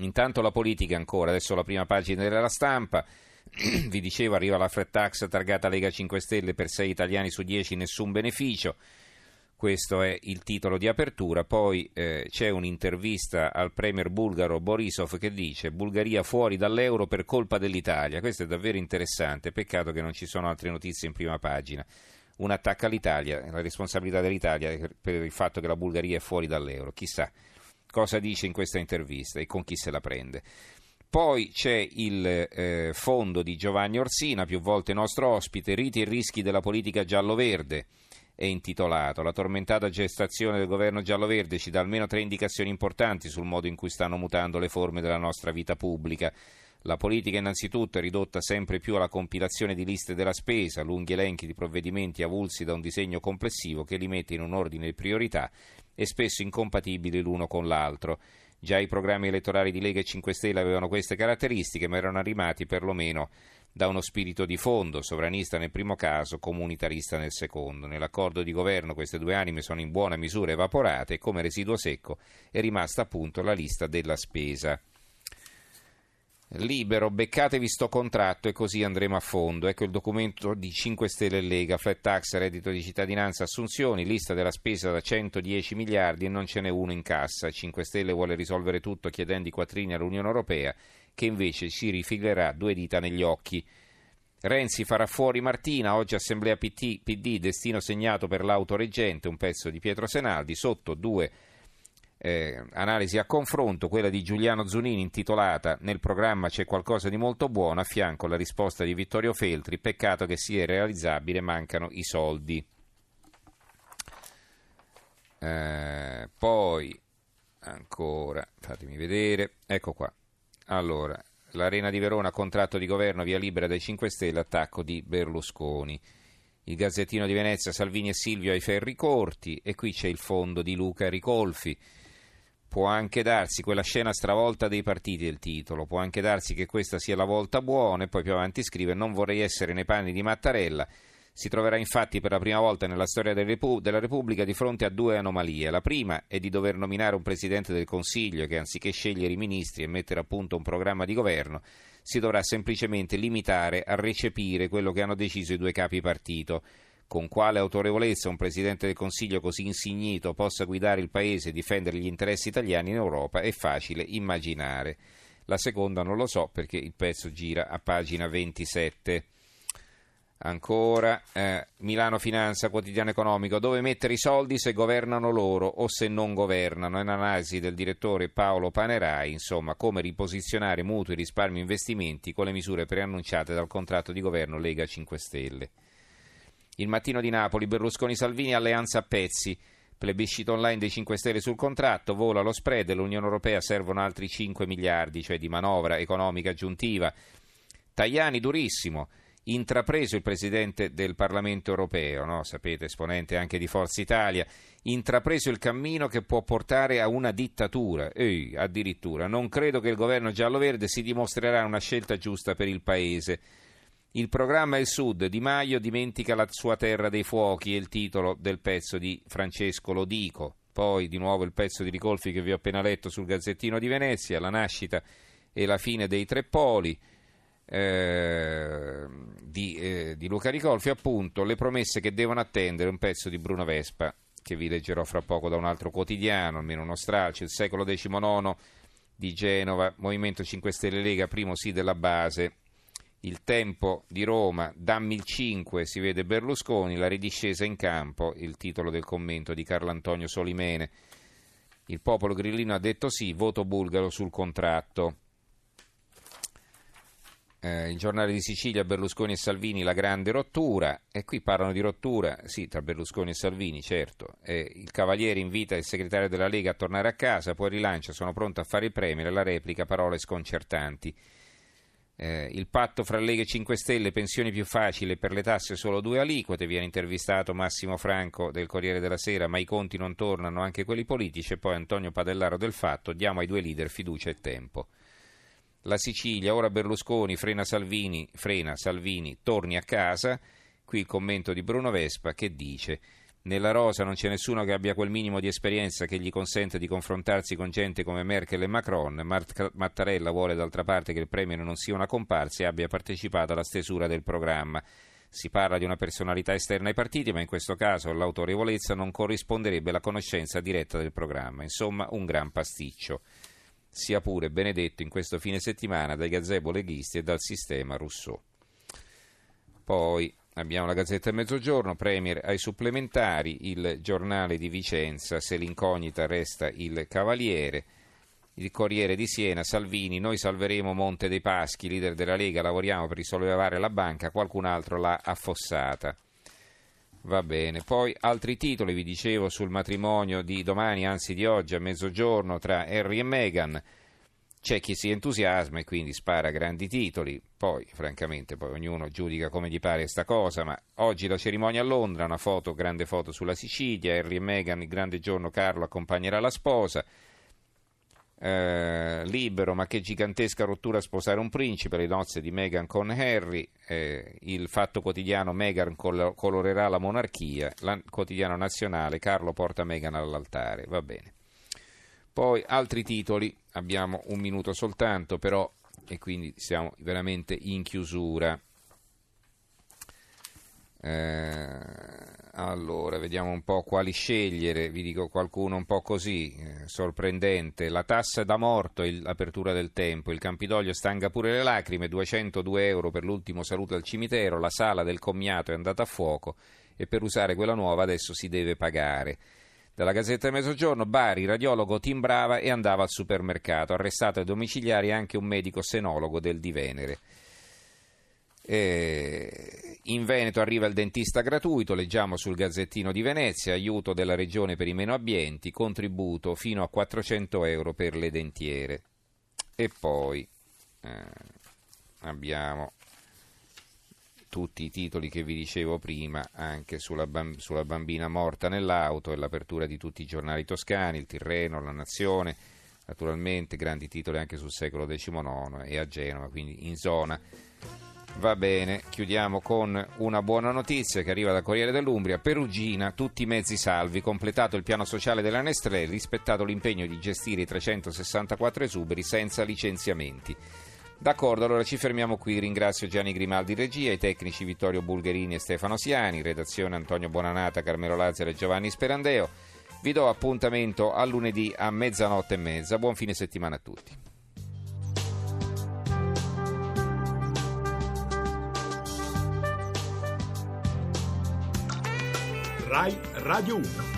Intanto la politica ancora, adesso la prima pagina della stampa. Vi dicevo, arriva la flat tax targata Lega 5 Stelle per 6 italiani su 10, nessun beneficio. Questo è il titolo di apertura. Poi eh, c'è un'intervista al premier bulgaro Borisov che dice Bulgaria fuori dall'euro per colpa dell'Italia. Questo è davvero interessante. Peccato che non ci sono altre notizie in prima pagina. Un attacco all'Italia, la responsabilità dell'Italia per il fatto che la Bulgaria è fuori dall'euro. Chissà cosa dice in questa intervista e con chi se la prende. Poi c'è il eh, fondo di Giovanni Orsina, più volte nostro ospite, Riti e rischi della politica giallo-verde è intitolato. La tormentata gestazione del governo giallo-verde ci dà almeno tre indicazioni importanti sul modo in cui stanno mutando le forme della nostra vita pubblica. La politica innanzitutto è ridotta sempre più alla compilazione di liste della spesa, lunghi elenchi di provvedimenti avulsi da un disegno complessivo che li mette in un ordine di priorità e spesso incompatibili l'uno con l'altro. Già i programmi elettorali di Lega e 5 Stelle avevano queste caratteristiche, ma erano animati perlomeno da uno spirito di fondo, sovranista nel primo caso, comunitarista nel secondo. Nell'accordo di governo queste due anime sono in buona misura evaporate e come residuo secco è rimasta appunto la lista della spesa. Libero, beccatevi sto contratto e così andremo a fondo. Ecco il documento di 5 Stelle Lega, flat tax, reddito di cittadinanza, assunzioni, lista della spesa da 110 miliardi e non ce n'è uno in cassa. 5 Stelle vuole risolvere tutto chiedendo i quattrini all'Unione Europea che invece si rifilerà due dita negli occhi. Renzi farà fuori Martina, oggi Assemblea PT, PD, destino segnato per l'autoreggente, un pezzo di Pietro Senaldi, sotto due eh, analisi a confronto, quella di Giuliano Zunini intitolata Nel programma c'è qualcosa di molto buono, a fianco la risposta di Vittorio Feltri, peccato che sia realizzabile, mancano i soldi. Eh, poi ancora, fatemi vedere, ecco qua. Allora, l'Arena di Verona, contratto di governo via libera dai 5 Stelle, attacco di Berlusconi. Il Gazzettino di Venezia, Salvini e Silvio ai ferri corti e qui c'è il fondo di Luca Ricolfi Può anche darsi quella scena stravolta dei partiti del titolo, può anche darsi che questa sia la volta buona e poi più avanti scrive non vorrei essere nei panni di Mattarella. Si troverà infatti per la prima volta nella storia della Repubblica di fronte a due anomalie. La prima è di dover nominare un Presidente del Consiglio che anziché scegliere i ministri e mettere a punto un programma di governo, si dovrà semplicemente limitare a recepire quello che hanno deciso i due capi partito con quale autorevolezza un Presidente del Consiglio così insignito possa guidare il Paese e difendere gli interessi italiani in Europa è facile immaginare. La seconda non lo so perché il pezzo gira a pagina 27. Ancora, eh, Milano Finanza, quotidiano economico, dove mettere i soldi se governano loro o se non governano? È un'analisi del direttore Paolo Panerai, insomma, come riposizionare mutui, risparmi investimenti con le misure preannunciate dal contratto di governo Lega 5 Stelle. Il mattino di Napoli, Berlusconi-Salvini, alleanza a pezzi. Plebiscito online dei 5 Stelle sul contratto, vola lo spread, l'Unione Europea servono altri 5 miliardi, cioè di manovra economica aggiuntiva. Tajani durissimo, intrapreso il Presidente del Parlamento Europeo, no? sapete, esponente anche di Forza Italia, intrapreso il cammino che può portare a una dittatura. Ehi, addirittura, non credo che il governo giallo-verde si dimostrerà una scelta giusta per il Paese. Il programma è il Sud, Di Maio dimentica la sua terra dei fuochi, è il titolo del pezzo di Francesco Lodico. Poi di nuovo il pezzo di Ricolfi che vi ho appena letto sul Gazzettino di Venezia, la nascita e la fine dei tre poli. Eh, di, eh, di Luca Ricolfi, appunto, le promesse che devono attendere un pezzo di Bruno Vespa che vi leggerò fra poco da un altro quotidiano, almeno uno stralcio, il secolo XIX di Genova, Movimento 5 Stelle Lega, primo sì della base, il tempo di Roma, dammi il 5, si vede Berlusconi, la ridiscesa in campo, il titolo del commento di Carlo Antonio Solimene. Il popolo grillino ha detto sì, voto bulgaro sul contratto. Eh, il giornale di Sicilia, Berlusconi e Salvini, la grande rottura. E qui parlano di rottura, sì, tra Berlusconi e Salvini, certo. Eh, il Cavaliere invita il segretario della Lega a tornare a casa, poi rilancia, sono pronto a fare il premio, la replica, parole sconcertanti. Eh, il patto fra Lega e 5 Stelle, pensioni più facili per le tasse solo due aliquote, viene intervistato Massimo Franco del Corriere della Sera, ma i conti non tornano, anche quelli politici, e poi Antonio Padellaro del Fatto, diamo ai due leader fiducia e tempo. La Sicilia, ora Berlusconi, frena Salvini, frena Salvini, torni a casa, qui il commento di Bruno Vespa che dice Nella rosa non c'è nessuno che abbia quel minimo di esperienza che gli consente di confrontarsi con gente come Merkel e Macron. Mattarella vuole d'altra parte che il Premier non sia una comparsa e abbia partecipato alla stesura del programma. Si parla di una personalità esterna ai partiti, ma in questo caso l'autorevolezza non corrisponderebbe alla conoscenza diretta del programma. Insomma, un gran pasticcio. Sia pure benedetto in questo fine settimana dai gazebo leghisti e dal sistema Rousseau. Poi Abbiamo la Gazzetta Mezzogiorno, Premier ai supplementari, il giornale di Vicenza, se l'incognita resta il Cavaliere, il Corriere di Siena, Salvini, noi salveremo Monte dei Paschi, leader della Lega, lavoriamo per risollevare la banca, qualcun altro l'ha affossata. Va bene, poi altri titoli, vi dicevo, sul matrimonio di domani, anzi di oggi a mezzogiorno tra Harry e Meghan. C'è chi si entusiasma e quindi spara grandi titoli, poi francamente poi ognuno giudica come gli pare sta cosa, ma oggi la cerimonia a Londra, una foto, grande foto sulla Sicilia, Harry e Meghan, il grande giorno Carlo accompagnerà la sposa, eh, libero ma che gigantesca rottura sposare un principe, le nozze di Meghan con Harry, eh, il fatto quotidiano Meghan col- colorerà la monarchia, il quotidiano nazionale Carlo porta Meghan all'altare, va bene. Poi altri titoli, abbiamo un minuto soltanto però e quindi siamo veramente in chiusura. Eh, allora, vediamo un po' quali scegliere, vi dico qualcuno un po' così, eh, sorprendente. La tassa da morto, il, l'apertura del tempo, il Campidoglio stanga pure le lacrime, 202 euro per l'ultimo saluto al cimitero, la sala del commiato è andata a fuoco e per usare quella nuova adesso si deve pagare. Dalla Gazzetta Mezzogiorno, Bari, radiologo timbrava e andava al supermercato. Arrestato ai domiciliari anche un medico senologo del Di Venere. Eh, in Veneto arriva il dentista gratuito, leggiamo sul Gazzettino di Venezia, aiuto della regione per i meno abbienti, contributo fino a 400 euro per le dentiere. E poi eh, abbiamo tutti i titoli che vi dicevo prima, anche sulla, bamb- sulla bambina morta nell'auto e l'apertura di tutti i giornali toscani, il Tirreno, la Nazione, naturalmente grandi titoli anche sul secolo XIX e a Genova, quindi in zona. Va bene, chiudiamo con una buona notizia che arriva dal Corriere dell'Umbria. Perugina, tutti i mezzi salvi, completato il piano sociale della Nestlé, rispettato l'impegno di gestire i 364 esuberi senza licenziamenti. D'accordo, allora ci fermiamo qui. Ringrazio Gianni Grimaldi regia, i tecnici Vittorio Bulgherini e Stefano Siani, redazione Antonio Bonanata, Carmelo Lazzaro e Giovanni Sperandeo. Vi do appuntamento a lunedì a mezzanotte e mezza. Buon fine settimana a tutti. RAI Radio 1